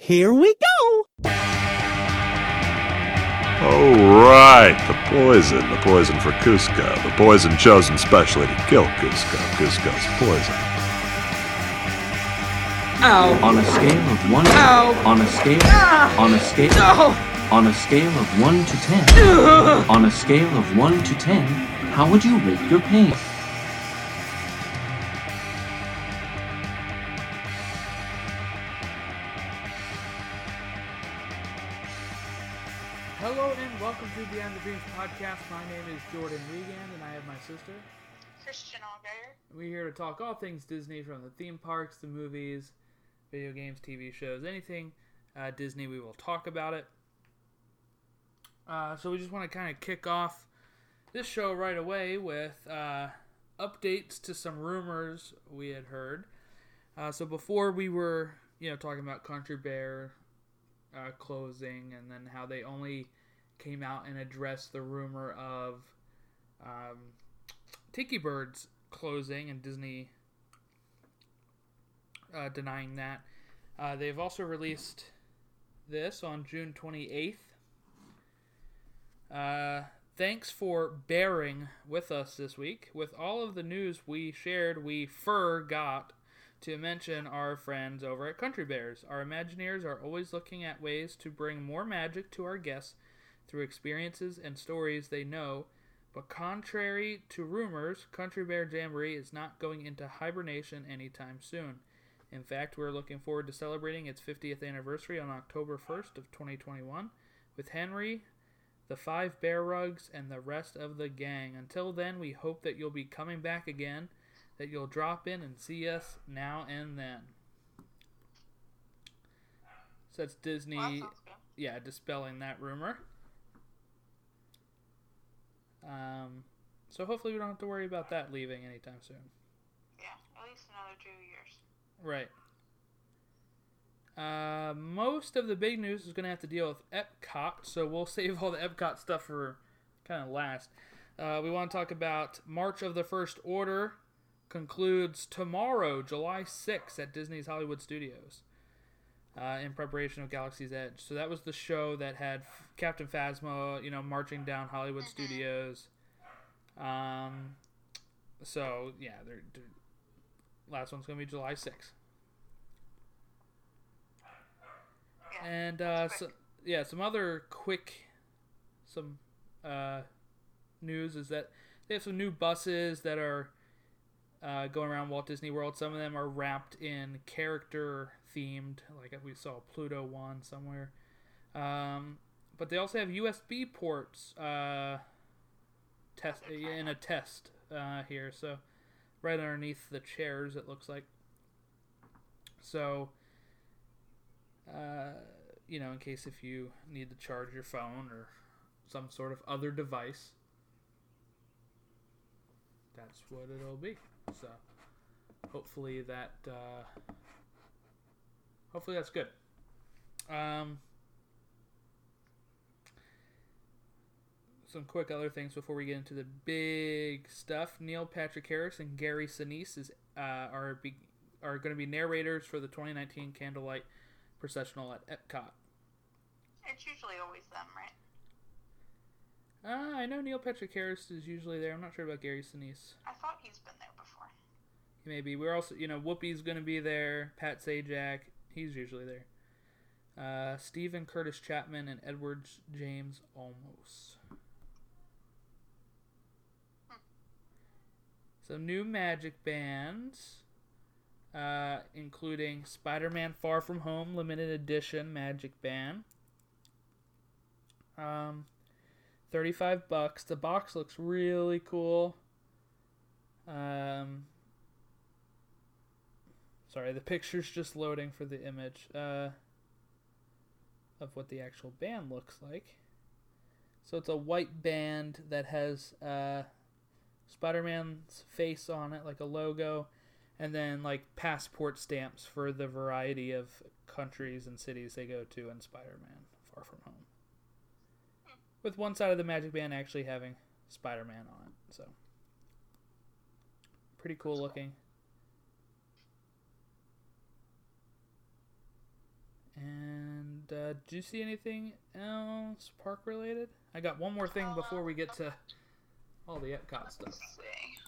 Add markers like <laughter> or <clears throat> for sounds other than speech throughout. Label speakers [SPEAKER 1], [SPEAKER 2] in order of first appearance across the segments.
[SPEAKER 1] Here we go!
[SPEAKER 2] Oh, right. The poison. The poison for Kuzco. The poison chosen specially to kill Kuzco. Kuzco's poison.
[SPEAKER 3] Ow.
[SPEAKER 4] On a scale of one.
[SPEAKER 3] Ow.
[SPEAKER 4] On a scale.
[SPEAKER 3] Ah.
[SPEAKER 4] On a scale.
[SPEAKER 3] No.
[SPEAKER 4] On a scale of one to ten. <laughs> On a scale of one to ten, how would you rate your pain?
[SPEAKER 5] Jordan Regan and I have my sister.
[SPEAKER 6] Christian Allgaier.
[SPEAKER 5] We're here to talk all things Disney from the theme parks, the movies, video games, TV shows, anything uh, Disney, we will talk about it. Uh, so we just want to kind of kick off this show right away with uh, updates to some rumors we had heard. Uh, so before we were, you know, talking about Country Bear uh, closing and then how they only came out and addressed the rumor of um, Tiki Birds closing and Disney uh, denying that. Uh, they've also released this on June 28th. Uh, thanks for bearing with us this week. With all of the news we shared, we forgot to mention our friends over at Country Bears. Our Imagineers are always looking at ways to bring more magic to our guests through experiences and stories they know. But contrary to rumors, Country Bear Jamboree is not going into hibernation anytime soon. In fact, we're looking forward to celebrating its 50th anniversary on October 1st of 2021 with Henry, the five bear rugs, and the rest of the gang. Until then, we hope that you'll be coming back again, that you'll drop in and see us now and then. So that's Disney,
[SPEAKER 6] Well, that
[SPEAKER 5] yeah, dispelling that rumor. Um, so hopefully we don't have to worry about that leaving anytime soon.
[SPEAKER 6] Yeah, at least another two years.
[SPEAKER 5] Right. Uh, most of the big news is going to have to deal with Epcot, so we'll <laughs> save all the Epcot stuff for kind of last. Uh, we want to talk about March of the First Order concludes tomorrow, July 6th, at Disney's Hollywood Studios. Uh, in preparation of Galaxy's Edge. So that was the show that had Captain Phasma, you know, marching down Hollywood Studios. Um, so yeah, they're, they're last one's gonna be July sixth.
[SPEAKER 6] Yeah.
[SPEAKER 5] And uh, so, yeah, some other quick, some uh, news is that they have some new buses that are uh, going around Walt Disney World. Some of them are wrapped in character themed, like we saw Pluto one somewhere. Um, but they also have USB ports uh, test in a test uh, here. So right underneath the chairs, it looks like. So, uh, you know, in case if you need to charge your phone or some sort of other device, that's what it'll be. So, hopefully that, uh, hopefully that's good. Um, some quick other things before we get into the big stuff. Neil Patrick Harris and Gary Sinise is uh, are be, are going to be narrators for the 2019 Candlelight Processional at Epcot.
[SPEAKER 6] It's usually always them, right?
[SPEAKER 5] Uh, I know Neil Patrick Harris is usually there. I'm not sure about Gary Sinise.
[SPEAKER 6] I thought he's been there before.
[SPEAKER 5] Maybe we're also, you know, Whoopi's going to be there. Pat Sajak, he's usually there. Uh, Steven Curtis Chapman and Edward James Olmos. Some new Magic bands, uh, including Spider-Man: Far From Home limited edition Magic Band. Um, thirty-five bucks. The box looks really cool. Um, sorry, the picture's just loading for the image uh, of what the actual band looks like. So it's a white band that has uh, Spider-Man's face on it, like a logo, and then like passport stamps for the variety of countries and cities they go to in Spider-Man: Far From Home. With one side of the Magic Band actually having Spider-Man on it, so pretty cool looking. And Uh, do you see anything else park related? I got one more thing before we get to all the Epcot stuff.
[SPEAKER 6] Let's see.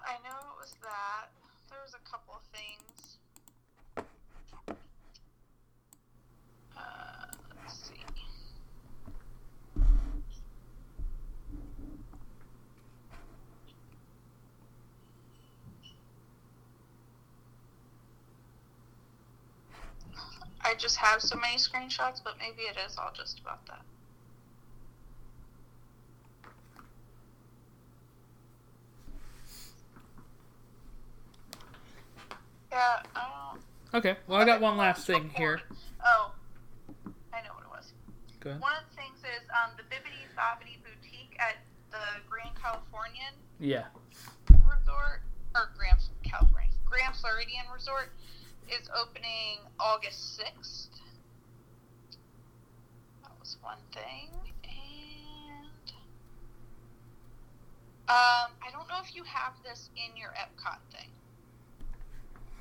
[SPEAKER 6] I know it was that. There was a couple of things. Uh, let's see. I just have so many screenshots, but maybe it is all just about that. Yeah, I don't.
[SPEAKER 5] Okay, well I got one last thing here.
[SPEAKER 6] Oh, I know what it was.
[SPEAKER 5] Go ahead.
[SPEAKER 6] One of the things is um, the Bibbidi Bobbidi Boutique at the Grand Californian
[SPEAKER 5] Yeah.
[SPEAKER 6] Resort, or Grand California, Grand Floridian Resort is opening August 6th. That was one thing. And um, I don't know if you have this in your Epcot thing.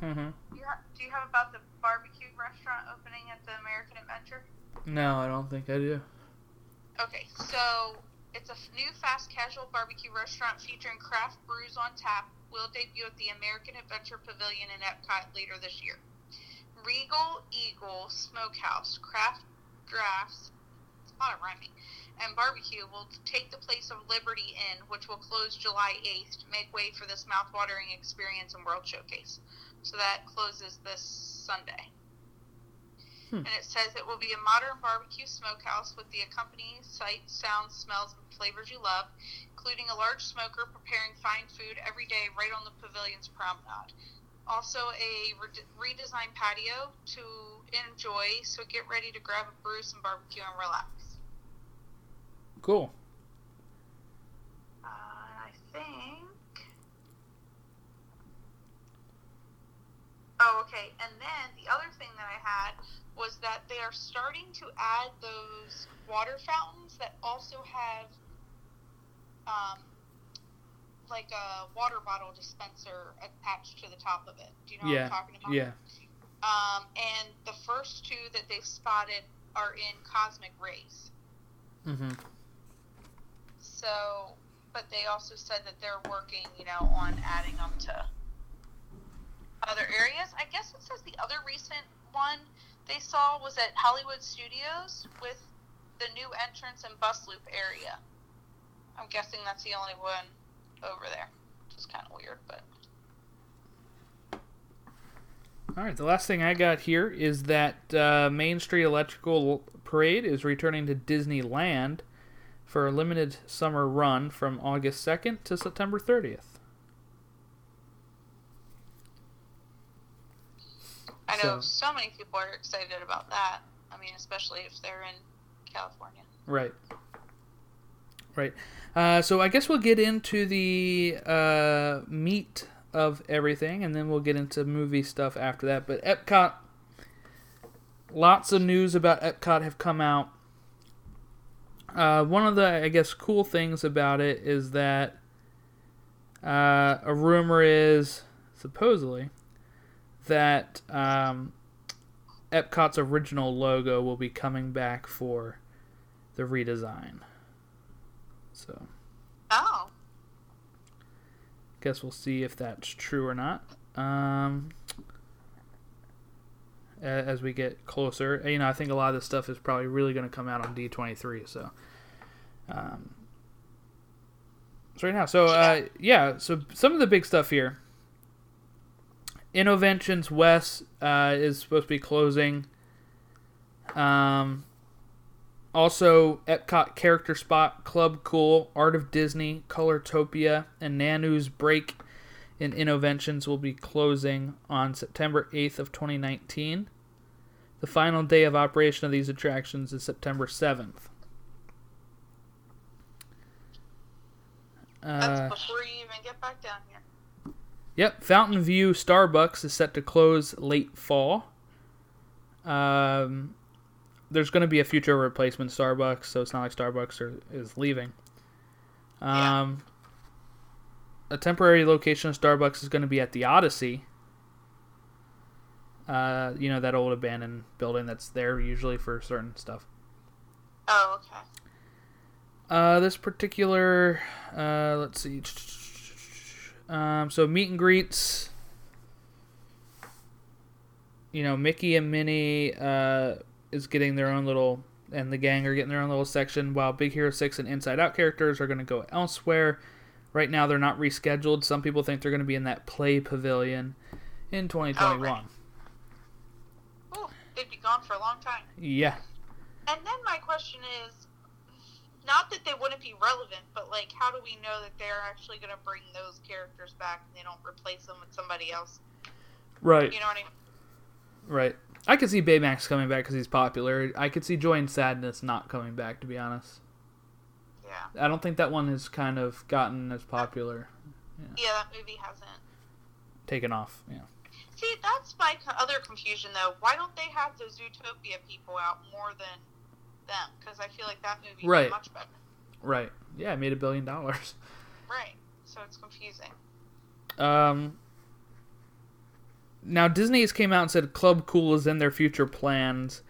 [SPEAKER 5] Mm-hmm.
[SPEAKER 6] Do you, do you have about the barbecue restaurant opening at the American Adventure?
[SPEAKER 5] No, I don't think I do.
[SPEAKER 6] Okay, so it's a f- new fast casual barbecue restaurant featuring craft brews on tap. Will debut at the American Adventure Pavilion in Epcot later this year. Regal Eagle Smokehouse Craft Drafts, it's a lot of rhyming, and barbecue will take the place of Liberty Inn, which will close July 8th to make way for this mouthwatering experience and World Showcase. So that closes this Sunday. Hmm. And it says it will be a modern barbecue smokehouse with the accompanying sight, sounds, smells, and flavors you love, including a large smoker preparing fine food every day right on the pavilion's promenade. Also, a re- redesigned patio to enjoy, so get ready to grab a brew, some barbecue, and relax.
[SPEAKER 5] Cool.
[SPEAKER 6] Uh, I think. Oh, okay. And then the other thing that I had was that they are starting to add those water fountains that also have, um, like a water bottle dispenser attached to the top of it. Do you know
[SPEAKER 5] Yeah.
[SPEAKER 6] what I'm talking about?
[SPEAKER 5] Yeah.
[SPEAKER 6] Um, and the first two that they've spotted are in Cosmic Ray's.
[SPEAKER 5] Mm-hmm.
[SPEAKER 6] So, but they also said that they're working, you know, on adding them to other areas. I guess it says the other recent one they saw was at Hollywood Studios with the new entrance and bus loop area. I'm guessing that's the only one over there, which is kind of weird, but
[SPEAKER 5] All right. The last thing I got here is that uh, Main Street Electrical Parade is returning to Disneyland for a limited summer run from August 2nd to September 30th.
[SPEAKER 6] I know
[SPEAKER 5] So-
[SPEAKER 6] so many people are excited about that. I mean, especially if they're in California.
[SPEAKER 5] Right. Right. Uh, so I guess we'll get into the uh, meat of everything, and then we'll get into movie stuff after that. But Epcot, lots of news about Epcot have come out. Uh, one of the, I guess, cool things about it is that uh, a rumor is supposedly that um, Epcot's original logo will be coming back for the redesign. So,
[SPEAKER 6] Oh,
[SPEAKER 5] guess we'll see if that's true or not. Um, as we get closer, you know, I think a lot of this stuff is probably really going to come out on D23. So, um, so right now, so uh, yeah, so some of the big stuff here. Innoventions West uh, is supposed to be closing. Um, also, Epcot Character Spot, Club Cool, Art of Disney, Colortopia, and Nanu's Break in Innoventions will be closing on September 8th of 2019. The final day of operation of these attractions is September 7th.
[SPEAKER 6] that's
[SPEAKER 5] Uh,
[SPEAKER 6] before you even get back down here.
[SPEAKER 5] Yep, Fountain View Starbucks is set to close late fall. Um, there's going to be a future replacement Starbucks, so it's not like Starbucks are, is leaving.
[SPEAKER 6] Yeah.
[SPEAKER 5] Um, A temporary location of Starbucks is going to be at the Odyssey. Uh, you know that old abandoned building that's there usually for certain stuff.
[SPEAKER 6] Oh, okay.
[SPEAKER 5] Uh, this particular, uh, let's see. Um, so meet and greets. You know, Mickey and Minnie uh, is getting their own little, and the gang are getting their own little section, while Big Hero Six and Inside Out characters are going to go elsewhere. Right now, they're not rescheduled. Some people think they're going to be in that play pavilion in 2021.
[SPEAKER 6] Ooh, they'd be gone for a long time.
[SPEAKER 5] Yeah.
[SPEAKER 6] And then my question is, not that they wouldn't be relevant, but like, how do we know that they're actually going to bring those characters back and they don't replace them with somebody else?
[SPEAKER 5] Right.
[SPEAKER 6] You know what I mean?
[SPEAKER 5] Right. I could see Baymax coming back because he's popular. I could see Joy and Sadness not coming back, to be honest.
[SPEAKER 6] Yeah.
[SPEAKER 5] I don't think that one has kind of gotten as popular,
[SPEAKER 6] Yeah, that movie hasn't.
[SPEAKER 5] taken off. Yeah.
[SPEAKER 6] See, that's my other confusion though. Why don't they have the Zootopia people out more than them? Because I feel like that movie
[SPEAKER 5] Right.
[SPEAKER 6] much better.
[SPEAKER 5] Right. Yeah, it made a billion dollars.
[SPEAKER 6] Right. So it's confusing.
[SPEAKER 5] Um. Now Disney's came out and said Club Cool is in their future plans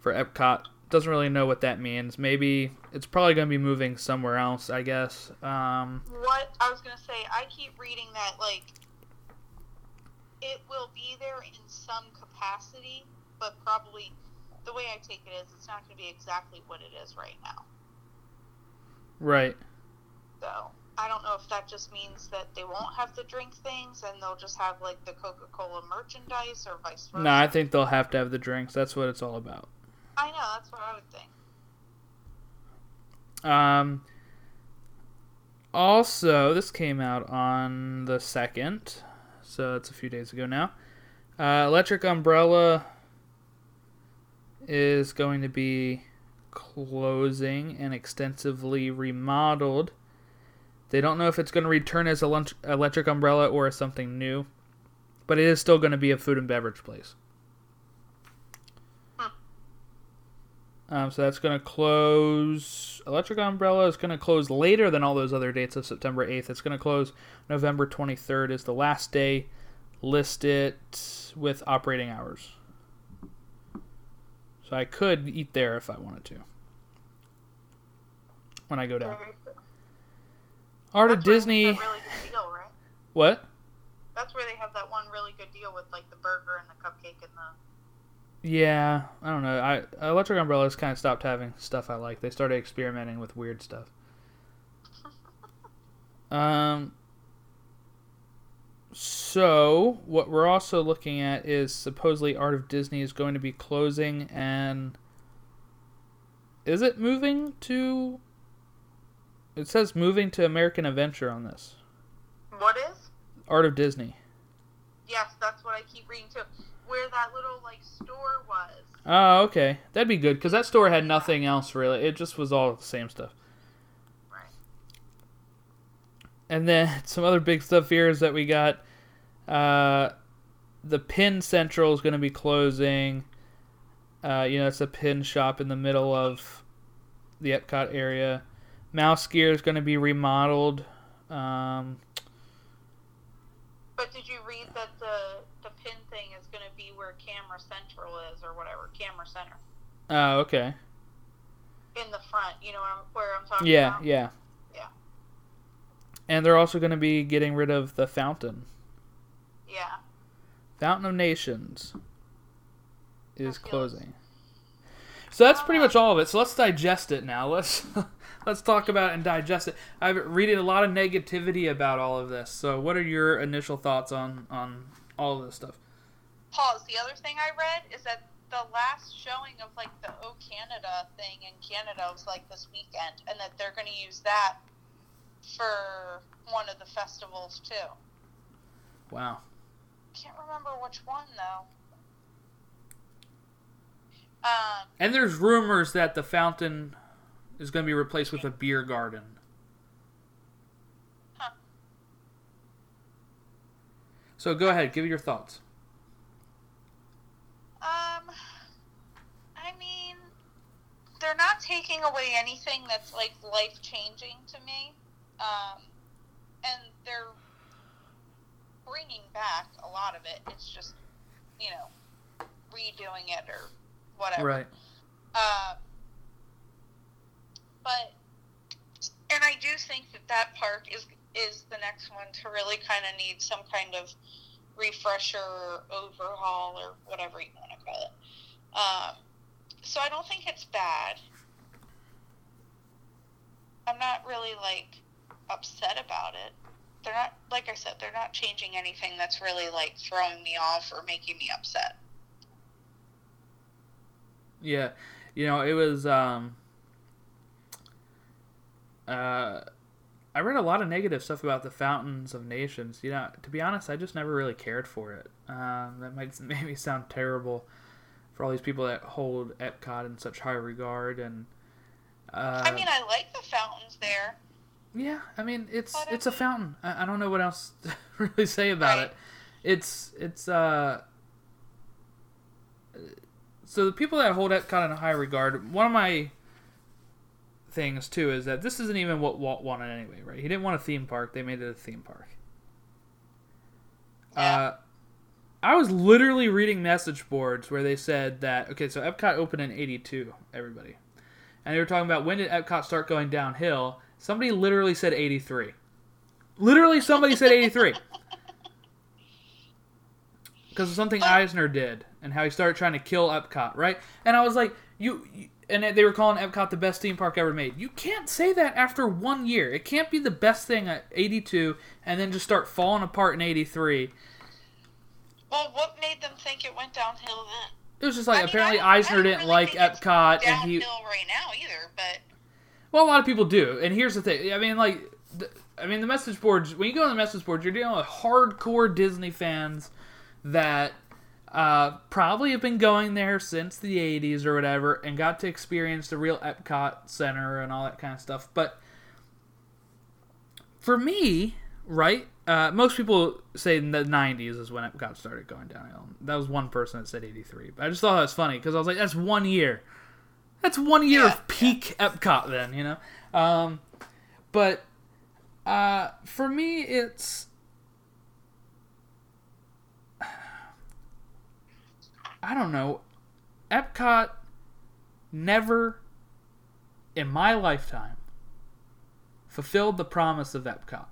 [SPEAKER 5] for Epcot. Doesn't really know what that means. Maybe it's probably going to be moving somewhere else. I guess. Um.
[SPEAKER 6] What I was gonna say, I keep reading that like it will be there in some capacity, but probably the way I take it is it's not going to be exactly what it is right now.
[SPEAKER 5] Right.
[SPEAKER 6] So I don't know if that just means that they won't have the drink things and they'll just have like the Coca Cola merchandise or vice versa.
[SPEAKER 5] No, I think they'll have to have the drinks. That's what it's all about.
[SPEAKER 6] I know that's what I would think.
[SPEAKER 5] Um, also, this came out on the 2nd, so it's a few days ago now. Uh, Electric Umbrella is going to be closing and extensively remodeled. They don't know if it's going to return as a lunch- Electric Umbrella or as something new, but it is still going to be a food and beverage place. Um, so that's going to close. Electric Umbrella is going to close later than all those other dates of September 8th. It's going to close November 23rd is the last day listed with operating hours. So I could eat there if I wanted to. When I go down. Art of Disney.
[SPEAKER 6] really good deal, right?
[SPEAKER 5] What?
[SPEAKER 6] That's where they have that one really good deal with like the burger and the cupcake and the.
[SPEAKER 5] Yeah, I don't know. I Electric Umbrella's kind of stopped having stuff I like. They started experimenting with weird stuff. <laughs> Um. So what we're also looking at is supposedly Art of Disney is going to be closing, and is it moving to? It says moving to American Adventure on this
[SPEAKER 6] What is?
[SPEAKER 5] Art of Disney.
[SPEAKER 6] Yes, that's what I keep reading too. Where that little like store was.
[SPEAKER 5] Oh, okay, that'd be good because that store had nothing else really. It just was all the same stuff.
[SPEAKER 6] Right.
[SPEAKER 5] And then <laughs> some other big stuff here is that we got uh, the Pin Central is going to be closing. Uh, you know, it's a pin shop in the middle of the Epcot area. Mouse Gear is going to be remodeled. Um,
[SPEAKER 6] But did you read that the the pin thing is going to be where Camera Central is or whatever Camera Center
[SPEAKER 5] oh, okay.
[SPEAKER 6] in the front? You know where I'm, talking
[SPEAKER 5] Yeah,
[SPEAKER 6] about?
[SPEAKER 5] yeah.
[SPEAKER 6] Yeah.
[SPEAKER 5] And they're also going to be getting rid of the fountain.
[SPEAKER 6] Yeah.
[SPEAKER 5] Fountain of Nations is closing. So that's pretty much uh, all of it. So let's digest it now. <laughs> Let's let's talk about it and digest it. I've reading a lot of negativity about all of this. So what are your initial thoughts on on all of this stuff?
[SPEAKER 6] Pause. The other thing I read is that the last showing of like the O Canada thing in Canada was like this weekend, and that they're going to use that for one of the festivals too.
[SPEAKER 5] Wow.
[SPEAKER 6] Can't remember which one though. Um,
[SPEAKER 5] And there's rumors that the fountain is going to be replaced with a beer garden.
[SPEAKER 6] Huh.
[SPEAKER 5] So go ahead, give your thoughts.
[SPEAKER 6] Um, I mean, they're not taking away anything that's like life changing to me. Um, and they're bringing back a lot of it. It's just, you know, redoing it or whatever.
[SPEAKER 5] Right.
[SPEAKER 6] Uh, but and I do think that that park is is the next one to really kind of need some kind of refresher or overhaul or whatever you want to call it. Um, so I don't think it's bad. I'm not really like upset about it. They're not like I said, they're not changing anything that's really like throwing me off or making me upset.
[SPEAKER 5] Yeah, you know, it was. Um, uh, I read a lot of negative stuff about the Fountains of Nations. You know, to be honest, I just never really cared for it. Um, that might <laughs> make me sound terrible for all these people that hold Epcot in such high regard. And uh,
[SPEAKER 6] I mean, I like the fountains there.
[SPEAKER 5] Yeah, I mean, it's
[SPEAKER 6] But I
[SPEAKER 5] it's a fountain. I, I don't know what else to <laughs> really say about
[SPEAKER 6] Right.
[SPEAKER 5] it. It's it's uh. So the people that hold Epcot in high regard, one of my things too is that this isn't even what Walt wanted anyway, right? He didn't want a theme park; they made it a theme park.
[SPEAKER 6] Yeah.
[SPEAKER 5] Uh, I was literally reading message boards where they said that okay, so Epcot opened in '82, everybody, and they were talking about when did Epcot start going downhill. Somebody literally said '83. Literally, somebody said '83 because <laughs> of something Eisner did and how he started trying to kill Epcot, right? And I was like, you, you and they were calling Epcot the best theme park ever made. You can't say that after one year. It can't be the best thing at 82 and then just start falling apart in 83.
[SPEAKER 6] Well, what made them think it went downhill then?
[SPEAKER 5] It was just like
[SPEAKER 6] I mean,
[SPEAKER 5] apparently Eisner didn't
[SPEAKER 6] really
[SPEAKER 5] like Epcot and
[SPEAKER 6] Downhill
[SPEAKER 5] he
[SPEAKER 6] right now either, but
[SPEAKER 5] Well, a lot of people do, and here's the thing. I mean, like, the, I mean, the message boards. When you go on the message boards, you're dealing with hardcore Disney fans that uh, probably have been going there since the '80s or whatever, and got to experience the real Epcot Center and all that kind of stuff. But for me, right? Uh, most people say the '90s is when Epcot started going downhill. That was one person that said '83. But I just thought that was funny because I was like, that's one year. That's one year
[SPEAKER 6] Yeah,
[SPEAKER 5] of peak Epcot, then you know. Um, but uh, for me, it's I don't know. Epcot never, in my lifetime, fulfilled the promise of Epcot.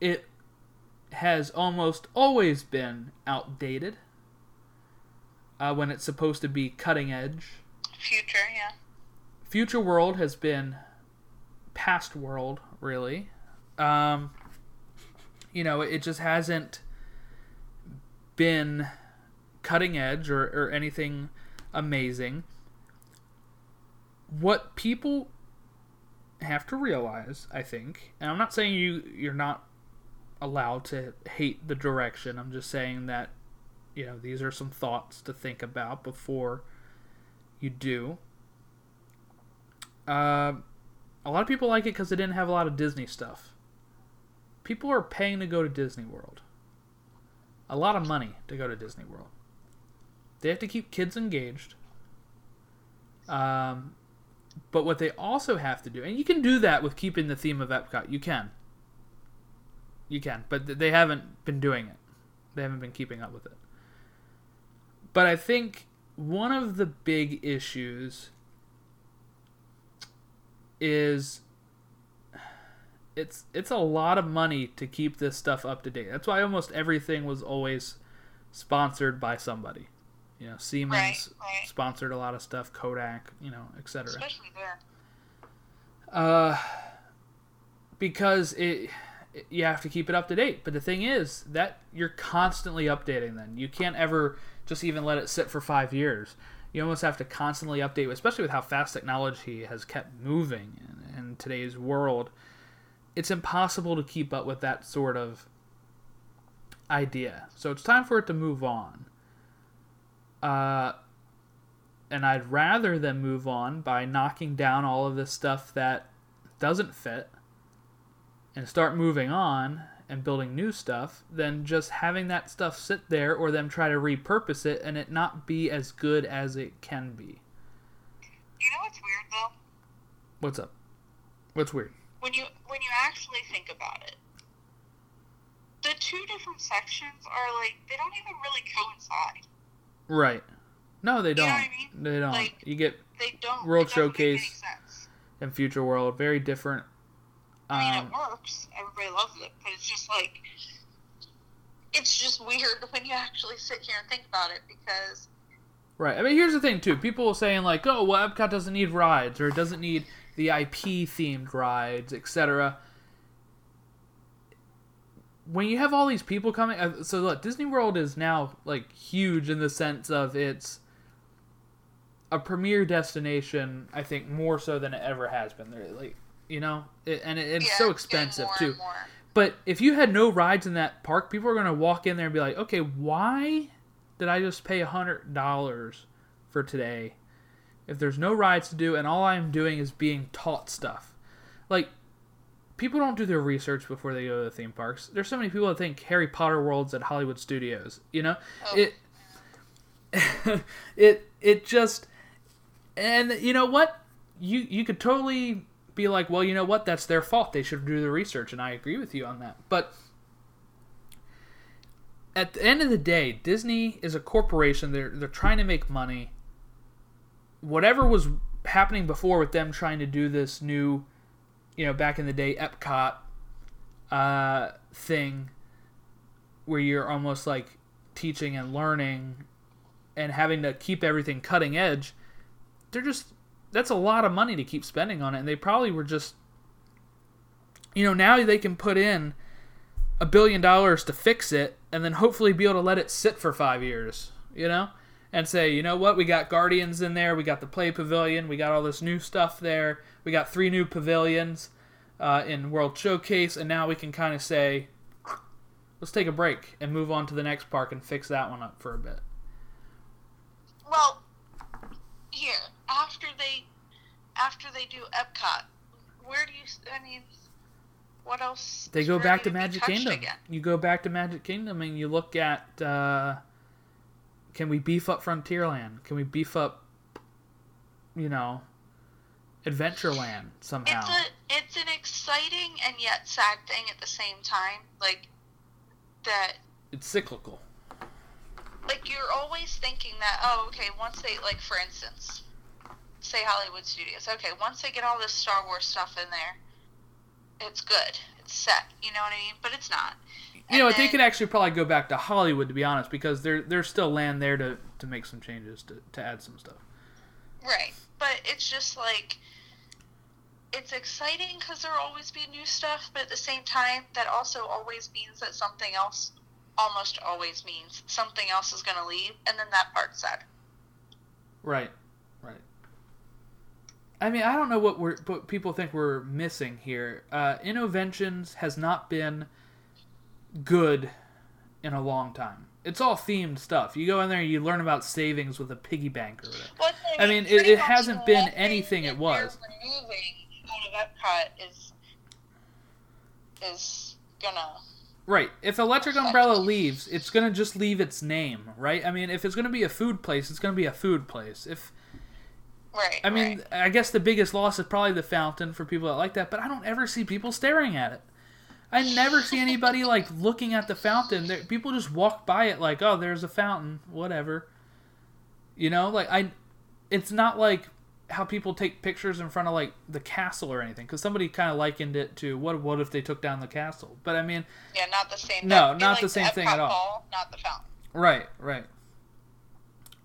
[SPEAKER 5] It has almost always been outdated uh, when it's supposed to be cutting edge.
[SPEAKER 6] future, yeah.
[SPEAKER 5] Future World has been past world, really. Um, you know, it just hasn't been cutting edge or, or anything amazing. What people have to realize, I think, and I'm not saying you you're not allowed to hate the direction. I'm just saying that you know these are some thoughts to think about before you do. Uh, a lot of people like it because it didn't have a lot of Disney stuff. People are paying to go to Disney World. A lot of money to go to Disney World. They have to keep kids engaged. Um, but what they also have to do, and you can do that with keeping the theme of Epcot. You can. You can, but they haven't been doing it. They haven't been keeping up with it. But I think one of the big issues is it's it's a lot of money to keep this stuff up to date. That's why almost everything was always sponsored by somebody. You know, Siemens
[SPEAKER 6] Right, right.
[SPEAKER 5] sponsored a lot of stuff, Kodak, you know, etc.
[SPEAKER 6] Especially there.
[SPEAKER 5] Uh, because it, it- you have to keep it up to date. But the thing is that you're constantly updating. Then you can't ever just even let it sit for five years. You almost have to constantly update, especially with how fast technology has kept moving in, in today's world. It's impossible to keep up with that sort of idea. So it's time for it to move on. Uh, and I'd rather them move on by knocking down all of this stuff that doesn't fit and start moving on and building new stuff than just having that stuff sit there or them try to repurpose it and it not be as good as it can be.
[SPEAKER 6] You know what's weird though?
[SPEAKER 5] What's up? What's weird?
[SPEAKER 6] When you when you actually think about it, the two different sections are like they don't even really coincide.
[SPEAKER 5] Right. No, they don't.
[SPEAKER 6] know what I mean?
[SPEAKER 5] They don't.
[SPEAKER 6] Like-
[SPEAKER 5] you get
[SPEAKER 6] They don't.
[SPEAKER 5] World
[SPEAKER 6] it doesn't make any
[SPEAKER 5] Showcase. in Future World very different.
[SPEAKER 6] I mean,
[SPEAKER 5] Um,
[SPEAKER 6] it works. Everybody loves it, but it's just like it's just weird <laughs> when you actually sit here and think about it because
[SPEAKER 5] Right. I mean, here's the thing too. People saying like, "Oh, well, Epcot doesn't need rides, or it doesn't need the IP themed rides, etc." When you have all these people coming, uh, so look, Disney World is now like huge in the sense of it's a premier destination. I think more so than it ever has been. There, like you know, it, and it, it's
[SPEAKER 6] yeah,
[SPEAKER 5] so expensive too. But if you had no rides in that park, people are going to walk in there and be like, okay, why did I just pay $100 for today if there's no rides to do and all I'm doing is being taught stuff? Like, people don't do their research before they go to the theme parks. There's so many people that think Harry Potter World's at Hollywood Studios, you know?
[SPEAKER 6] Oh.
[SPEAKER 5] It. <laughs> it it just and you know what you you could totally be like well you know what? That's their fault. They should do the research and i agree with you on that. But at the end of the day disney is a corporation. They're they're trying to make money. Whatever was happening before with them trying to do this new you know back in the day epcot uh thing where you're almost like teaching and learning and having to keep everything cutting edge they're just that's a lot of money to keep spending on it and they probably were just you know now they can put in a billion dollars to fix it and then hopefully be able to let it sit for five years you know and say you know what? We got guardians in there we got the play pavilion we got all this new stuff there we got three new pavilions uh, in world showcase and now we can kind of say let's take a break and move on to the next park and fix that one up for a bit.
[SPEAKER 6] Well, here after they after they do Epcot, where do you? I mean, what else?
[SPEAKER 5] They go back to Magic Kingdom.
[SPEAKER 6] Again?
[SPEAKER 5] You go back to Magic Kingdom and you look at uh, can we beef up Frontierland? Can we beef up, you know, Adventureland somehow?
[SPEAKER 6] It's a it's an exciting and yet sad thing at the same time. Like that
[SPEAKER 5] It's cyclical.
[SPEAKER 6] like you're always thinking that oh okay once they like for instance say hollywood studios. Okay once they get all this star wars stuff in there it's good. It's set. You know what i mean? But it's not.
[SPEAKER 5] You know,
[SPEAKER 6] And
[SPEAKER 5] they could actually probably go back to Hollywood to be honest, because there there's still land there to, to make some changes to, to add some stuff.
[SPEAKER 6] right. But it's just like it's exciting because there'll always be new stuff but at the same time that also always means that something else almost always means something else is going to leave and then that part's sad
[SPEAKER 5] right. I mean, I don't know what we're what people think we're missing here. Uh, Innoventions has not been good in a long time. It's all themed stuff. You go in there, you learn about savings with a piggy bank or whatever.
[SPEAKER 6] Well,
[SPEAKER 5] I mean, it- it hasn't been anything it was.
[SPEAKER 6] Removing out of Epcot is is gonna.
[SPEAKER 5] Right. If Electric Umbrella leaves, it's gonna just leave its name, right? I mean, if it's gonna be a food place, it's gonna be a food place. If
[SPEAKER 6] Right.
[SPEAKER 5] I mean,
[SPEAKER 6] right.
[SPEAKER 5] I guess the biggest loss is probably the fountain for people that like that, but I don't ever see people staring at it. I never see anybody <laughs> like looking at the fountain. There, people just walk by it like, "Oh, there's a fountain, whatever." You know, like I it's not like how people take pictures in front of like the castle or anything cuz somebody kind of likened it to what what if they took down the castle. But I mean,
[SPEAKER 6] yeah, not the same.
[SPEAKER 5] No, not
[SPEAKER 6] like
[SPEAKER 5] the same thing
[SPEAKER 6] Epcot
[SPEAKER 5] at all.
[SPEAKER 6] Ball, not the fountain.
[SPEAKER 5] Right, right.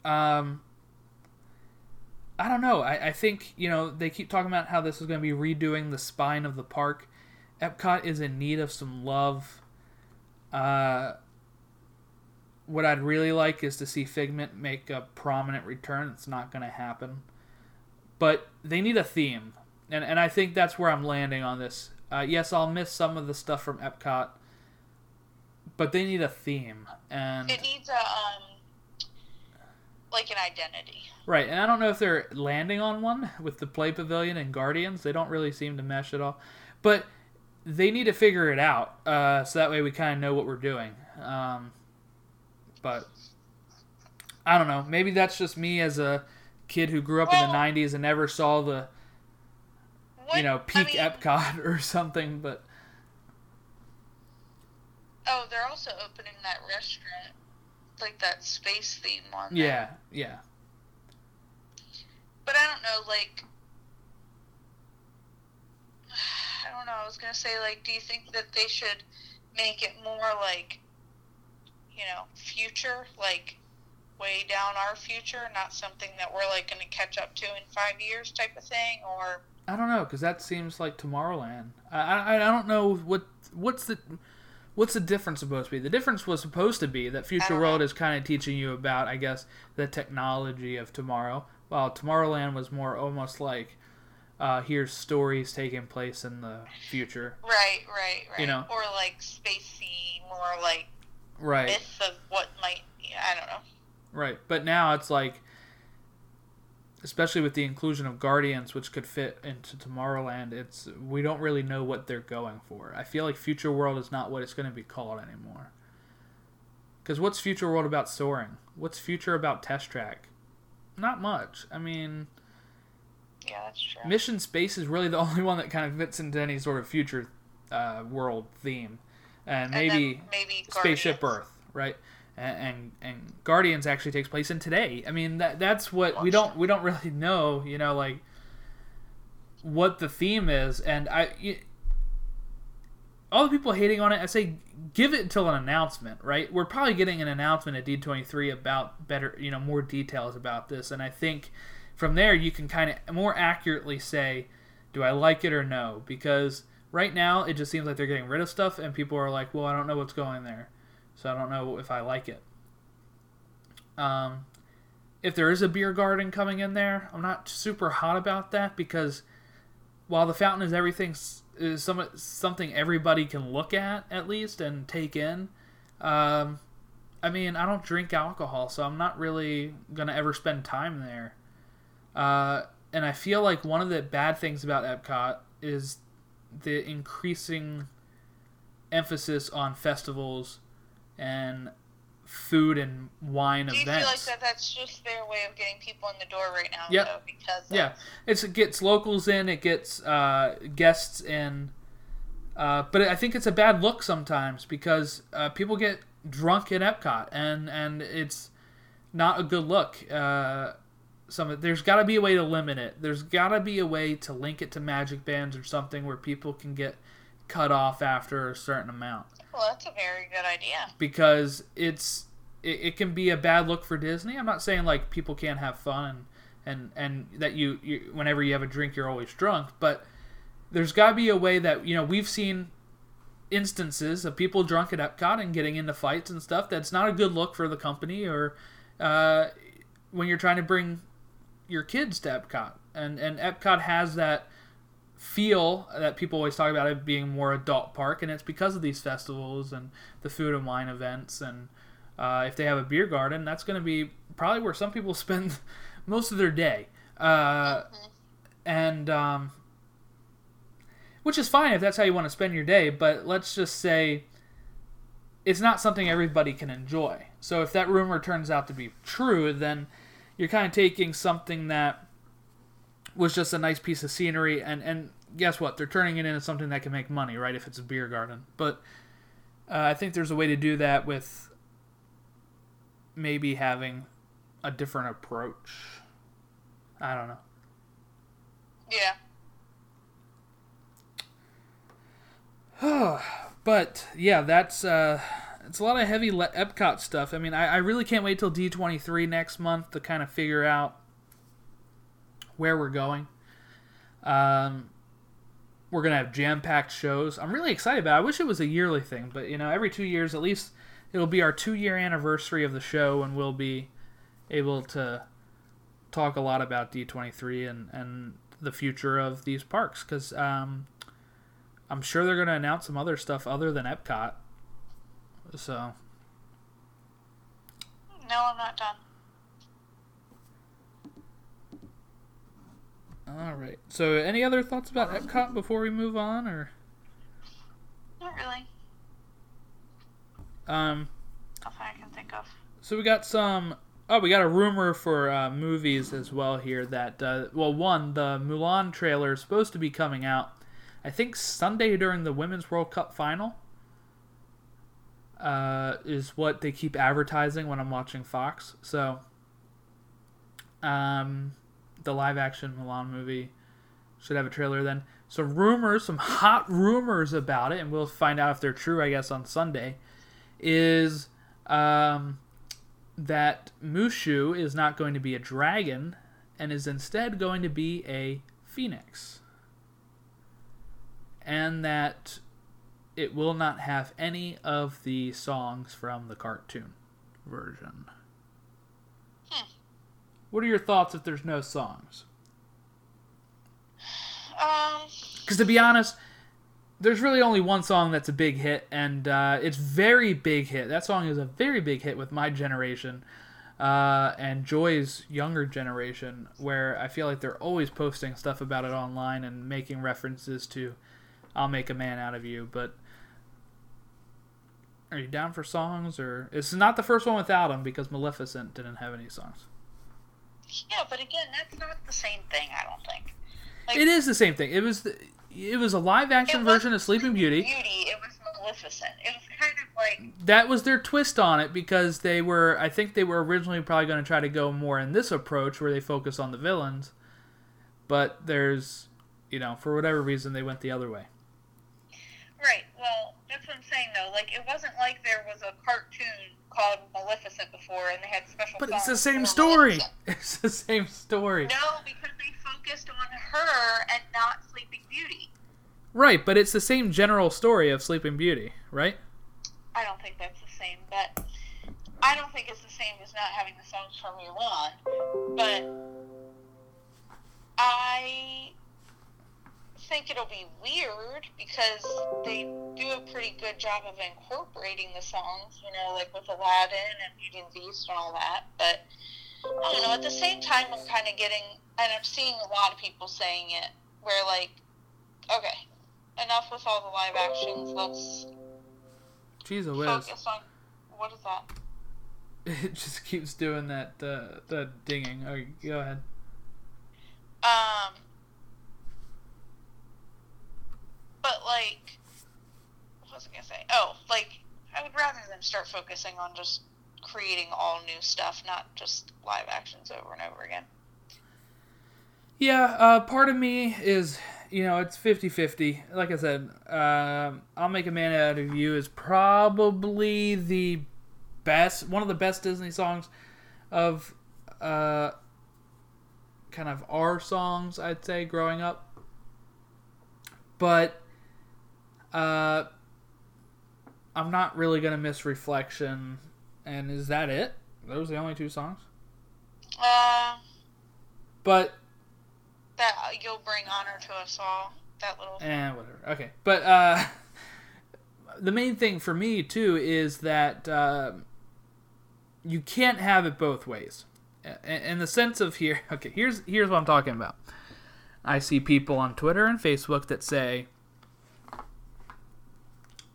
[SPEAKER 5] Um, I don't know. I, I think, you know, they keep talking about how this is going to be redoing the spine of the park. Epcot is in need of some love. Uh, what I'd really like is to see Figment make a prominent return. It's not going to happen. But they need a theme. And, and I think that's where I'm landing on this. Uh, yes, I'll miss some of the stuff from Epcot, but they need a theme. And
[SPEAKER 6] It needs a um, like an identity.
[SPEAKER 5] Right, and I don't know if they're landing on one with the Play Pavilion and Guardians. They don't really seem to mesh at all. But they need to figure it out uh, so that way we kind of know what we're doing. Um, but I don't know. Maybe that's just me as a kid who grew up in the 90s and never saw the,
[SPEAKER 6] What,
[SPEAKER 5] you know,
[SPEAKER 6] I
[SPEAKER 5] peak
[SPEAKER 6] mean,
[SPEAKER 5] Epcot <laughs> or something. But
[SPEAKER 6] Oh, they're also opening that restaurant, like that space theme one.
[SPEAKER 5] Yeah, yeah.
[SPEAKER 6] But I don't know, like. I don't know. I was gonna say, like, do you think that they should make it more like, you know, future, like, way down our future, not something that we're like gonna catch up to in five years, type of thing, or
[SPEAKER 5] I don't know because that seems like Tomorrowland. I, I I don't know what what's the what's the difference supposed to be. The difference was supposed to be that Future World
[SPEAKER 6] know.
[SPEAKER 5] is kind of teaching you about, I guess, the technology of tomorrow, while Tomorrowland was more almost like uh, here's stories taking place in the future.
[SPEAKER 6] right, right, right,
[SPEAKER 5] You know.
[SPEAKER 6] or like spacey, more like
[SPEAKER 5] Right.
[SPEAKER 6] myth of what might. Yeah, I don't know.
[SPEAKER 5] Right, but now it's like, especially with the inclusion of Guardians, which could fit into Tomorrowland, it's we don't really know what they're going for. I feel like Future World is not what it's going to be called anymore. Because what's Future World about Soarin'? What's Future about Test Track? Not much. I mean,
[SPEAKER 6] Yeah, that's true.
[SPEAKER 5] Mission Space is really the <laughs> only one that kind of fits into any sort of future uh, world theme, and
[SPEAKER 6] And
[SPEAKER 5] maybe
[SPEAKER 6] then maybe
[SPEAKER 5] spaceship Earth, right? And, and and Guardians actually takes place in today. I mean that that's what we don't we don't <laughs> really know, you know, like what the theme is. And I, all the people hating on it, I say give it until an announcement, right? We're probably getting an announcement at D23 about better, you know, more details about this, and I think from there you can kind of more accurately say, do I like it or no? Because right now it just seems like they're getting rid of stuff, and people are like, well, I don't know what's going there, so I don't know if I like it. Um, if there is a beer garden coming in there, I'm not super hot about that because while the fountain is everything is some, something everybody can look at at least and take in. Um, I mean, I don't drink alcohol, so I'm not really gonna ever spend time there. Uh, and I feel like one of the bad things about Epcot is the increasing emphasis on festivals and food and wine
[SPEAKER 6] Do you
[SPEAKER 5] events.
[SPEAKER 6] feel like that that's just their way of getting people in the door right now?
[SPEAKER 5] Yep.
[SPEAKER 6] Though, because
[SPEAKER 5] Yeah, it's it gets locals in, it gets uh, guests in, uh, but I think it's a bad look sometimes because uh, people get drunk at Epcot, and and it's not a good look. Uh, some there's got to be a way to limit it. There's got to be a way to link it to magic bands or something where people can get cut off after a certain amount
[SPEAKER 6] Well, that's a very good idea.
[SPEAKER 5] because it's it, it can be a bad look for Disney. I'm not saying like people can't have fun and and, and that you, you whenever you have a drink you're always drunk, but there's got to be a way that you know we've seen instances of people drunk at Epcot and getting into fights and stuff. That's not a good look for the company or uh, when you're trying to bring your kids to Epcot. And and Epcot has that feel that people always talk about it being more adult park, and it's because of these festivals and the food and wine events. And uh, if they have a beer garden, that's going to be probably where some people <laughs> spend most of their day. Uh, and um, which is fine if that's how you want to spend your day, but let's just say it's not something everybody can enjoy. So if that rumor turns out to be true, then you're kind of taking something that was just a nice piece of scenery and and guess what? They're turning it into something that can make money, right? If it's a beer garden. But uh, I think there's a way to do that with maybe having a different approach. I don't know.
[SPEAKER 6] Yeah. <sighs>
[SPEAKER 5] but yeah, that's uh, it's a lot of heavy le- Epcot stuff. I mean, I, I really can't wait till D23 next month to kind of figure out where we're going. Um, we're gonna have jam-packed shows. I'm really excited about. it. I wish it was a yearly thing, but you know, every two years at least it'll be our two-year anniversary of the show, and we'll be able to talk a lot about D23 and and the future of these parks because um, I'm sure they're to announce some other stuff other than Epcot. So
[SPEAKER 6] No, I'm not done.
[SPEAKER 5] All right. So any other thoughts about Epcot before we move on, or
[SPEAKER 6] Not really.
[SPEAKER 5] um?
[SPEAKER 6] Nothing I can think of.
[SPEAKER 5] So we got some. Oh, we got a rumor for uh, movies as well here. That uh, well, one the Mulan trailer is supposed to be coming out. I think Sunday during the Women's World Cup final. uh, is what they keep advertising when I'm watching Fox. So, um, the live action Mulan movie should have a trailer then. So rumors, some hot rumors about it, and we'll find out if they're true. I guess on Sunday, is um, that Mushu is not going to be a dragon, and is instead going to be a phoenix, and that it will not have any of the songs from the cartoon version. What are your thoughts if there's no songs?
[SPEAKER 6] Um,
[SPEAKER 5] Because to be honest, there's really only one song that's a big hit, and uh, it's very big hit. That song is a very big hit with my generation uh, and Joy's younger generation, where I feel like they're always posting stuff about it online and making references to "I'll make a man out of you." But are you down for songs, or it's not the first one without them because Maleficent didn't have any songs.
[SPEAKER 6] Yeah, but again, that's not the same thing. I don't think. Like,
[SPEAKER 5] It is the same thing. It was the, it was a live action version of Sleeping Beauty.
[SPEAKER 6] Beauty. It was Maleficent. It was kind of like
[SPEAKER 5] that was their twist on it because they were I think they were originally probably going to try to go more in this approach where they focus on the villains but there's you know for whatever reason they went the other way
[SPEAKER 6] right. Well, that's what I'm saying though. Like it wasn't like there was a cartoon called Maleficent before, and they had special.
[SPEAKER 5] but it's the same story
[SPEAKER 6] Maleficent. <laughs>
[SPEAKER 5] it's the same story
[SPEAKER 6] No, because they focused on her and not Sleeping Beauty.
[SPEAKER 5] right but it's the same general story of Sleeping Beauty right
[SPEAKER 6] I don't think that's the same, but I don't think it's the same as not having the songs from Mulan. But I think it'll be weird because they do a pretty good job of incorporating the songs, you know, like with Aladdin and Beauty and the Beast and all that. But I don't know. At the same time, I'm kind of getting, and I'm seeing a lot of people saying it, where like, okay, enough with all the live actions. Let's
[SPEAKER 5] jeez a whiz
[SPEAKER 6] focus on what is that? <laughs>
[SPEAKER 5] it just keeps doing that uh, the dinging oh, go ahead
[SPEAKER 6] Um, but like, what was I gonna say? Oh, like I would rather them start focusing on just creating all new stuff, not just live actions over and over again.
[SPEAKER 5] Yeah, uh, part of me is, you know, it's 50 50. Like I said, um, I'll Make a Man Out of You is probably the best, one of the best Disney songs of uh, kind of our songs, I'd say, growing up. But uh, I'm not really going to miss Reflection. And is that it? Those are the only two songs?
[SPEAKER 6] Uh,
[SPEAKER 5] But
[SPEAKER 6] that you'll bring honor to us all. That little.
[SPEAKER 5] Eh, whatever. Okay, but uh, <laughs> the main thing for me too is that uh, you can't have it both ways. In the sense of here, <laughs> okay, here's here's what I'm talking about. I see people on Twitter and Facebook that say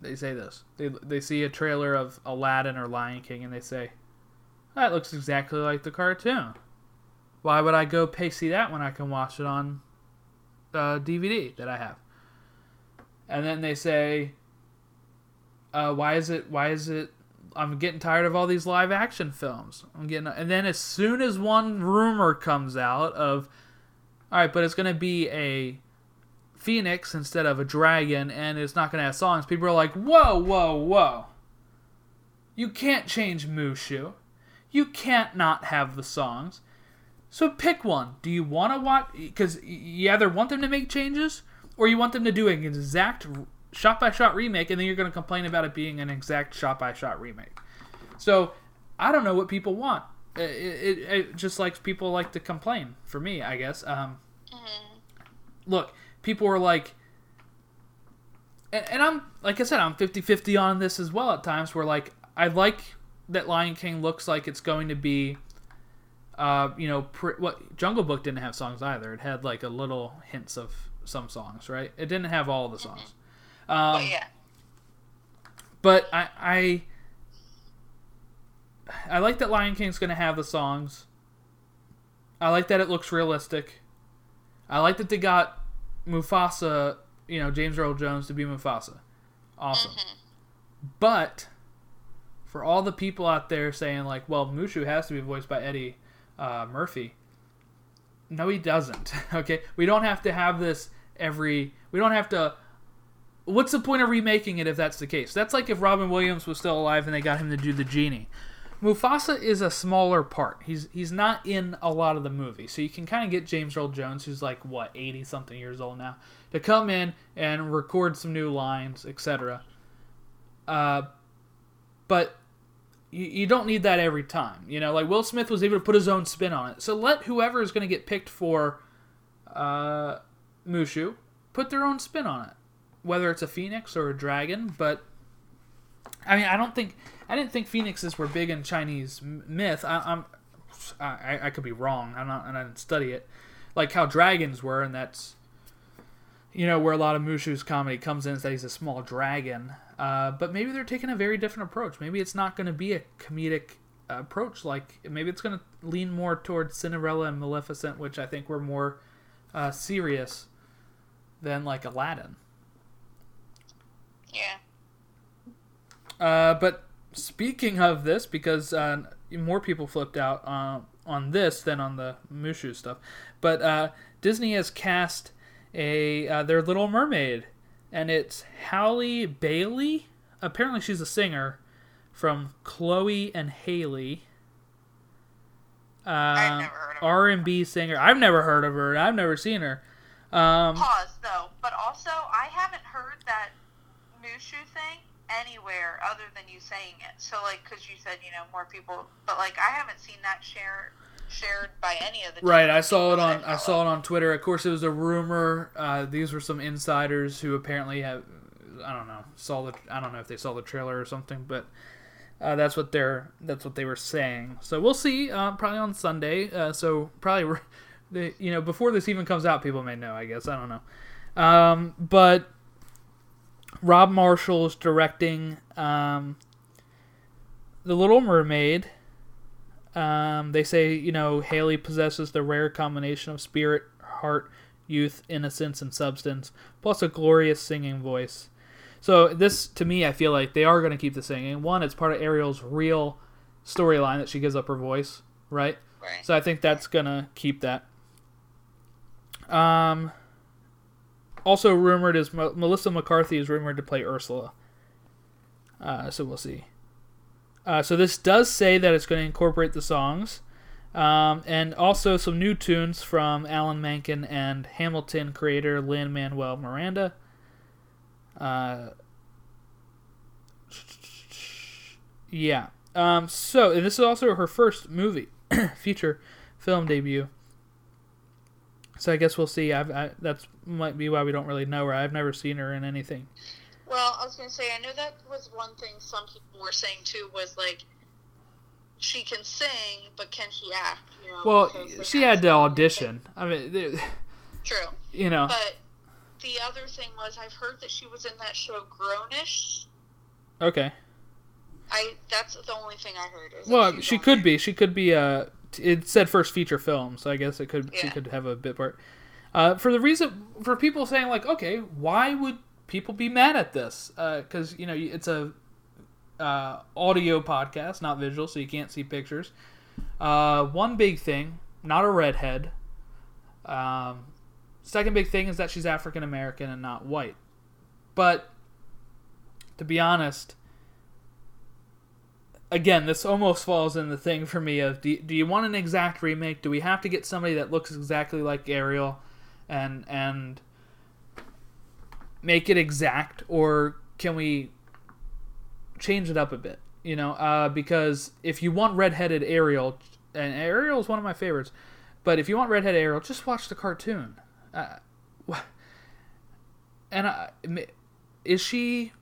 [SPEAKER 5] they say this. They they see a trailer of Aladdin or Lion King and they say that looks exactly like the cartoon. Why would I go pay see that when I can watch it on the DVD that I have? And then they say, uh, "Why is it? Why is it? I'm getting tired of all these live action films. I'm getting." And then as soon as one rumor comes out of, all right, but it's going to be a phoenix instead of a dragon, and it's not going to have songs. People are like, "Whoa, whoa, whoa! You can't change Mushu. You can't not have the songs." So pick one. Do you want to watch? Because you either want them to make changes, or you want them to do an exact shot by shot remake, and then you're going to complain about it being an exact shot by shot remake. So I don't know what people want. It, it, it just like people like to complain. For me, I guess. Um, look, people were like, and, and I'm like I said, I'm 50-50 on this as well at times. Where like I like that Lion King looks like it's going to be uh, you know, pr- what Jungle Book didn't have songs either. It had like a little hints of some songs, right? It didn't have all the songs. Um,
[SPEAKER 6] But yeah.
[SPEAKER 5] but I, I I like that Lion King's gonna have the songs. I like that it looks realistic. I like that they got Mufasa, you know, James Earl Jones to be Mufasa. Awesome. But for all the people out there saying like, well, Mushu has to be voiced by Eddie uh, Murphy. No, he doesn't. <laughs> okay, we don't have to have this every. We don't have to. What's the point of remaking it if that's the case? That's like if Robin Williams was still alive and they got him to do the genie. Mufasa is a smaller part. He's he's not in a lot of the movie, so you can kind of get James Earl Jones, who's like what eighty something years old now, to come in and record some new lines, etc. Uh, but you, you don't need that every time. You know, like Will Smith was able to put his own spin on it. So let whoever is going to get picked for uh, Mushu put their own spin on it, whether it's a phoenix or a dragon. But I mean, I don't think I didn't think phoenixes were big in Chinese myth. I, I'm I, I could be wrong. I'm not, and I didn't study it. Like how dragons were, and that's you know where a lot of Mushu's comedy comes in is that he's a small dragon. Uh, but maybe they're taking a very different approach. Maybe it's not going to be a comedic approach. Like maybe it's going to lean more towards Cinderella and Maleficent, which I think were more uh, serious than like Aladdin.
[SPEAKER 6] Yeah.
[SPEAKER 5] Uh, but speaking of this, because uh, more people flipped out uh, on this than on the Mushu stuff, but uh, Disney has cast a uh, their Little Mermaid and it's Halle Bailey. Apparently, she's a singer from Chloe and Halle.
[SPEAKER 6] I've never heard of.
[SPEAKER 5] R and B singer. I've never heard of her. I've never seen her. Um,
[SPEAKER 6] Pause though, but also I haven't heard that Mushu thing anywhere other than you saying it. So like, because you said you know more people, but like I haven't seen that share shared by any of the
[SPEAKER 5] Right, I saw it on
[SPEAKER 6] that
[SPEAKER 5] I saw it on Twitter. Of course, it was a rumor. Uh, these were some insiders who apparently have I don't know saw the I don't know if they saw the trailer or something, but uh, that's what they're that's what they were saying. So we'll see. Uh, probably on Sunday. Uh, so probably <laughs> the you know before this even comes out, people may know. I guess I don't know. Um, but Rob Marshall is directing um, the Little Mermaid. Um, they say, you know, Halle possesses the rare combination of spirit, heart, youth, innocence, and substance, plus a glorious singing voice. So this, to me, I feel like they are going to keep the singing. One, it's part of Ariel's real storyline that she gives up her voice, right?
[SPEAKER 6] Right.
[SPEAKER 5] So I think that's gonna keep that. Um. Also rumored is Melissa McCarthy is rumored to play Ursula. Uh, so we'll see. Uh, so this does say that it's going to incorporate the songs, um, and also some new tunes from Alan Menken and Hamilton creator Lin Manuel Miranda. Uh, <sniffs> yeah. Um, so and this is also her first movie, <clears throat> feature film debut. So I guess we'll see. I've, I, that's might be why we don't really know her. I've never seen her in anything.
[SPEAKER 6] Well, I was gonna say I know that was one thing some people were saying too was like she can sing, but can she act? You know,
[SPEAKER 5] Well, she had to audition. I mean,
[SPEAKER 6] True,
[SPEAKER 5] you know.
[SPEAKER 6] but the other thing was I've heard that she was in that show Grownish.
[SPEAKER 5] Okay.
[SPEAKER 6] I that's the only thing I heard. is
[SPEAKER 5] Well, she could be. She could be. Uh, it said first feature film, so I guess it could. She
[SPEAKER 6] Yeah.
[SPEAKER 5] could have a bit part. Uh, for the reason for people saying like, okay, why would people be mad at this? Because you know it's a uh, audio podcast, not visual, so you can't see pictures. Uh, one big thing, not a redhead. Um, second big thing is that she's African American and not white. But to be honest, again, this almost falls in the thing for me of do, do you want an exact remake? Do we have to get somebody that looks exactly like Ariel and and make it exact or can we change it up a bit? You know, uh, because if you want redheaded Ariel, and Ariel is one of my favorites, but if you want redheaded Ariel, just watch the cartoon. Uh, and I, is she?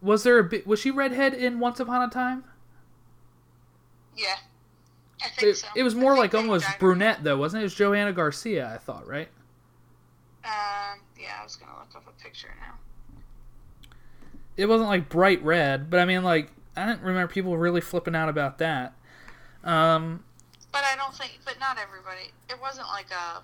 [SPEAKER 5] Was there a bit? Was she redhead in Once Upon a Time?
[SPEAKER 6] Yeah, I think
[SPEAKER 5] It,
[SPEAKER 6] so.
[SPEAKER 5] it was more like almost brunette though, wasn't it? It was Joanna Garcia, I thought, right?
[SPEAKER 6] Um, yeah, I was gonna look up a picture now.
[SPEAKER 5] It wasn't like bright red, but I mean, like I didn't remember people really flipping out about that. Um,
[SPEAKER 6] But I don't think, but not everybody. It wasn't like a.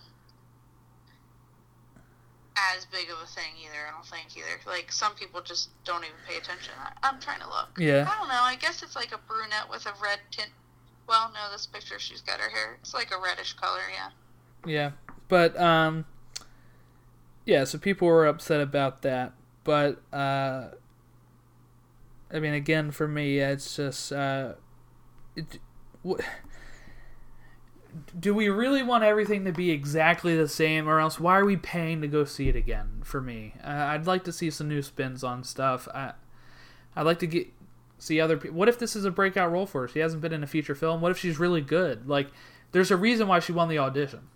[SPEAKER 6] as big of a thing either. I don't think either. Like some people just don't even pay attention. I, I'm trying to look.
[SPEAKER 5] Yeah.
[SPEAKER 6] I don't know. I guess it's like a brunette with a red tint. Well, no, this picture she's got her hair. It's like a reddish color. Yeah.
[SPEAKER 5] Yeah, but um, yeah. So people were upset about that, but uh, I mean, again, for me, it's just uh, it, wh- do we really want everything to be exactly the same, or else why are we paying to go see it again? For me, uh, I'd like to see some new spins on stuff. I I'd like to get see other people. What if this is a breakout role for her? She hasn't been in a feature film. What if she's really good? Like, there's a reason why she won the audition.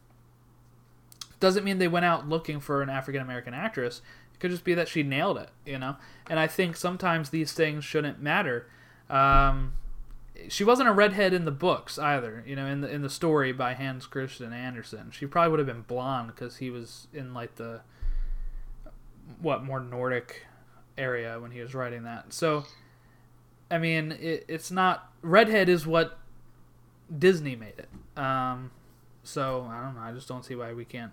[SPEAKER 5] Doesn't mean they went out looking for an African American actress. It could just be that she nailed it, you know. And I think sometimes these things shouldn't matter. Um, she wasn't a redhead in the books either, you know, in the in the story by Hans Christian Andersen. She probably would have been blonde because he was in like the what more Nordic area when he was writing that. So, I mean, it, it's not redhead is what Disney made it. Um, so I don't know. I just don't see why we can't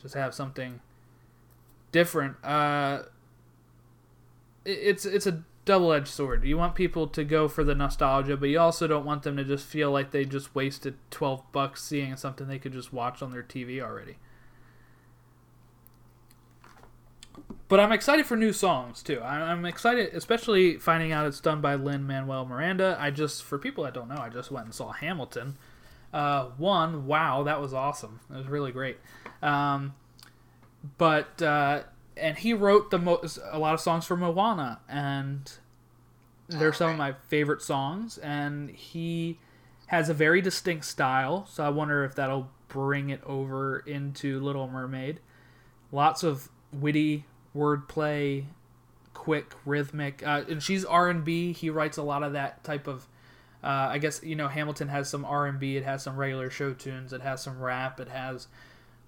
[SPEAKER 5] just have something different. Uh, it, it's it's a double edged sword. You want people to go for the nostalgia, but you also don't want them to just feel like they just wasted twelve bucks seeing something they could just watch on their TV already. But I'm excited for new songs too. I'm excited, especially finding out it's done by Lin Manuel Miranda. I just, for people that don't know, I just went and saw Hamilton. Uh, one, wow, that was awesome. It was really great. Um, but uh, and he wrote the most a lot of songs for Moana, and they're some of my favorite songs. And he has a very distinct style, so I wonder if that'll bring it over into Little Mermaid. Lots of witty wordplay, quick, rhythmic, uh, and she's R and B. He writes a lot of that type of. Uh, I guess you know Hamilton has some R and B. It has some regular show tunes. It has some rap. It has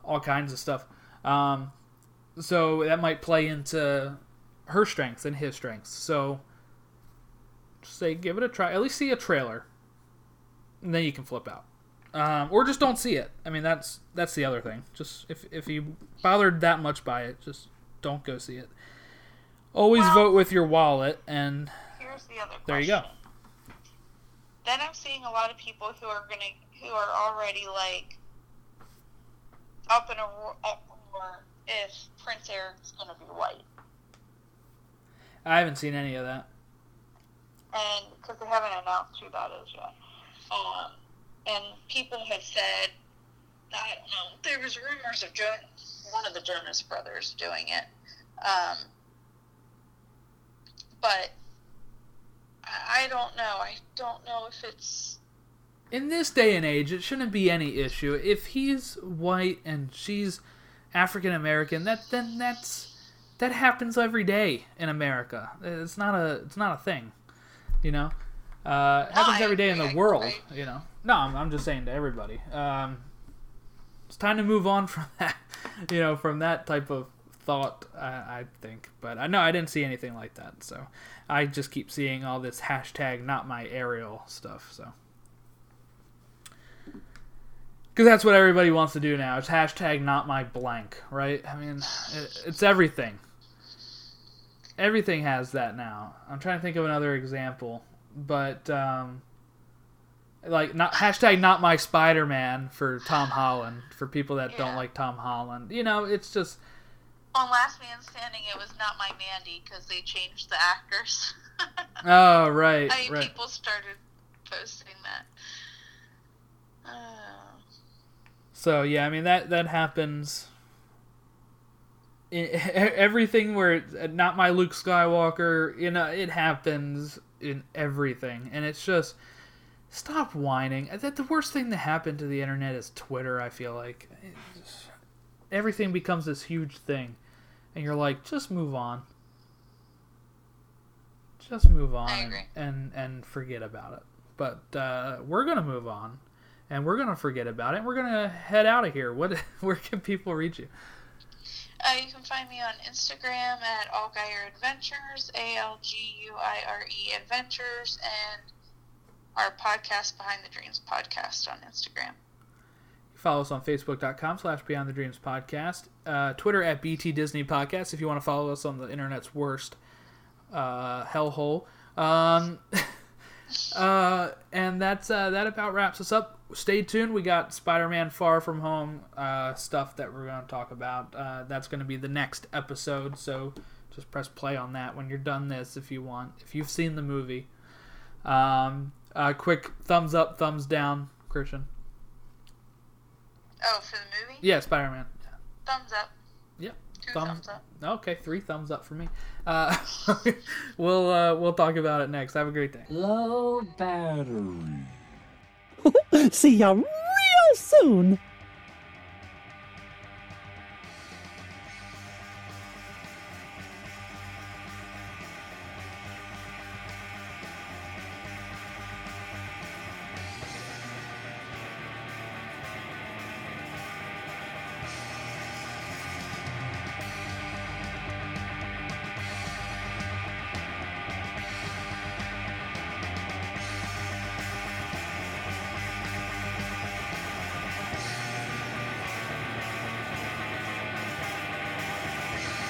[SPEAKER 5] all kinds of stuff. Um, so that might play into her strengths and his strengths. So say give it a try. At least see a trailer, and then you can flip out, um, or just don't see it. I mean that's that's the other thing. Just if if you bothered that much by it, just don't go see it. Always
[SPEAKER 6] Well-
[SPEAKER 5] vote with your wallet, and
[SPEAKER 6] Here's the other. Question.
[SPEAKER 5] there you go.
[SPEAKER 6] Then I'm seeing a lot of people who are gonna who are already like up in a uproar if Prince Eric's gonna be white,
[SPEAKER 5] I haven't seen any of that.
[SPEAKER 6] and because they haven't announced who that is yet. Um, and people have said, I don't know. There was rumors of jo- one of the Jonas Brothers doing it, um, but I don't know. I don't know if it's
[SPEAKER 5] in this day and age, it shouldn't be any issue. If he's white and she's African American, that then that's that happens every day in America. It's not a it's not a thing, you know. Uh, it happens
[SPEAKER 6] I
[SPEAKER 5] every day in the
[SPEAKER 6] I
[SPEAKER 5] world, you know. No, I'm, I'm just saying to everybody. Um, it's time to move on from <laughs> that, you know, from that type of thought. I, I think, but I know I didn't see anything like that, so I just keep seeing all this hashtag not my Ariel stuff. So. Because that's what everybody wants to do now. It's hashtag not my blank, right? I mean, it, it's everything. Everything has that now. I'm trying to think of another example, but um, like not hashtag not my Spider Man for Tom Holland for people that don't like Tom Holland. You know, it's just
[SPEAKER 6] on Last Man Standing. It was not my Mandy because they changed the actors. <laughs>
[SPEAKER 5] oh right,
[SPEAKER 6] I mean,
[SPEAKER 5] right.
[SPEAKER 6] people started posting that. Uh,
[SPEAKER 5] So yeah, I mean that that happens. In, everything where it's uh, not my Luke Skywalker, you know, it happens in everything, and it's just stop whining. That the worst thing that happened to the internet is Twitter. I feel like just- everything becomes this huge thing, and you're like, just move on. Just move on and, and and forget about it. But uh, we're gonna move on and we're gonna forget about it. and We're gonna head out of here. What? <laughs> Where can people reach you?
[SPEAKER 6] uh, you can find me on Instagram at Alguire Adventures, A L G U I R E Adventures, and our podcast Behind the Dreams podcast on Instagram.
[SPEAKER 5] Follow us on Facebook.com slash Beyond the Dreams Podcast. Uh, Twitter at BT Disney Podcast if you want to follow us on the internet's worst uh, hellhole. Um, <laughs> uh, and that's uh, that about wraps us up. Stay tuned. We got Spider-Man Far From Home uh, stuff that we're going to talk about. Uh, that's going to be the next episode. So just press play on that when you're done this if you want. If you've seen the movie. Um, uh, quick thumbs up, thumbs down, Christian.
[SPEAKER 6] Oh, for the movie?
[SPEAKER 5] Yeah, Spider-Man.
[SPEAKER 6] Thumbs up.
[SPEAKER 5] Yep.
[SPEAKER 6] Two
[SPEAKER 5] Thumbs-
[SPEAKER 6] thumbs up.
[SPEAKER 5] Okay, three thumbs up for me. Uh, <laughs> we'll uh, we'll talk about it next. Have a great day.
[SPEAKER 4] Low battery. <laughs>
[SPEAKER 1] See ya real soon.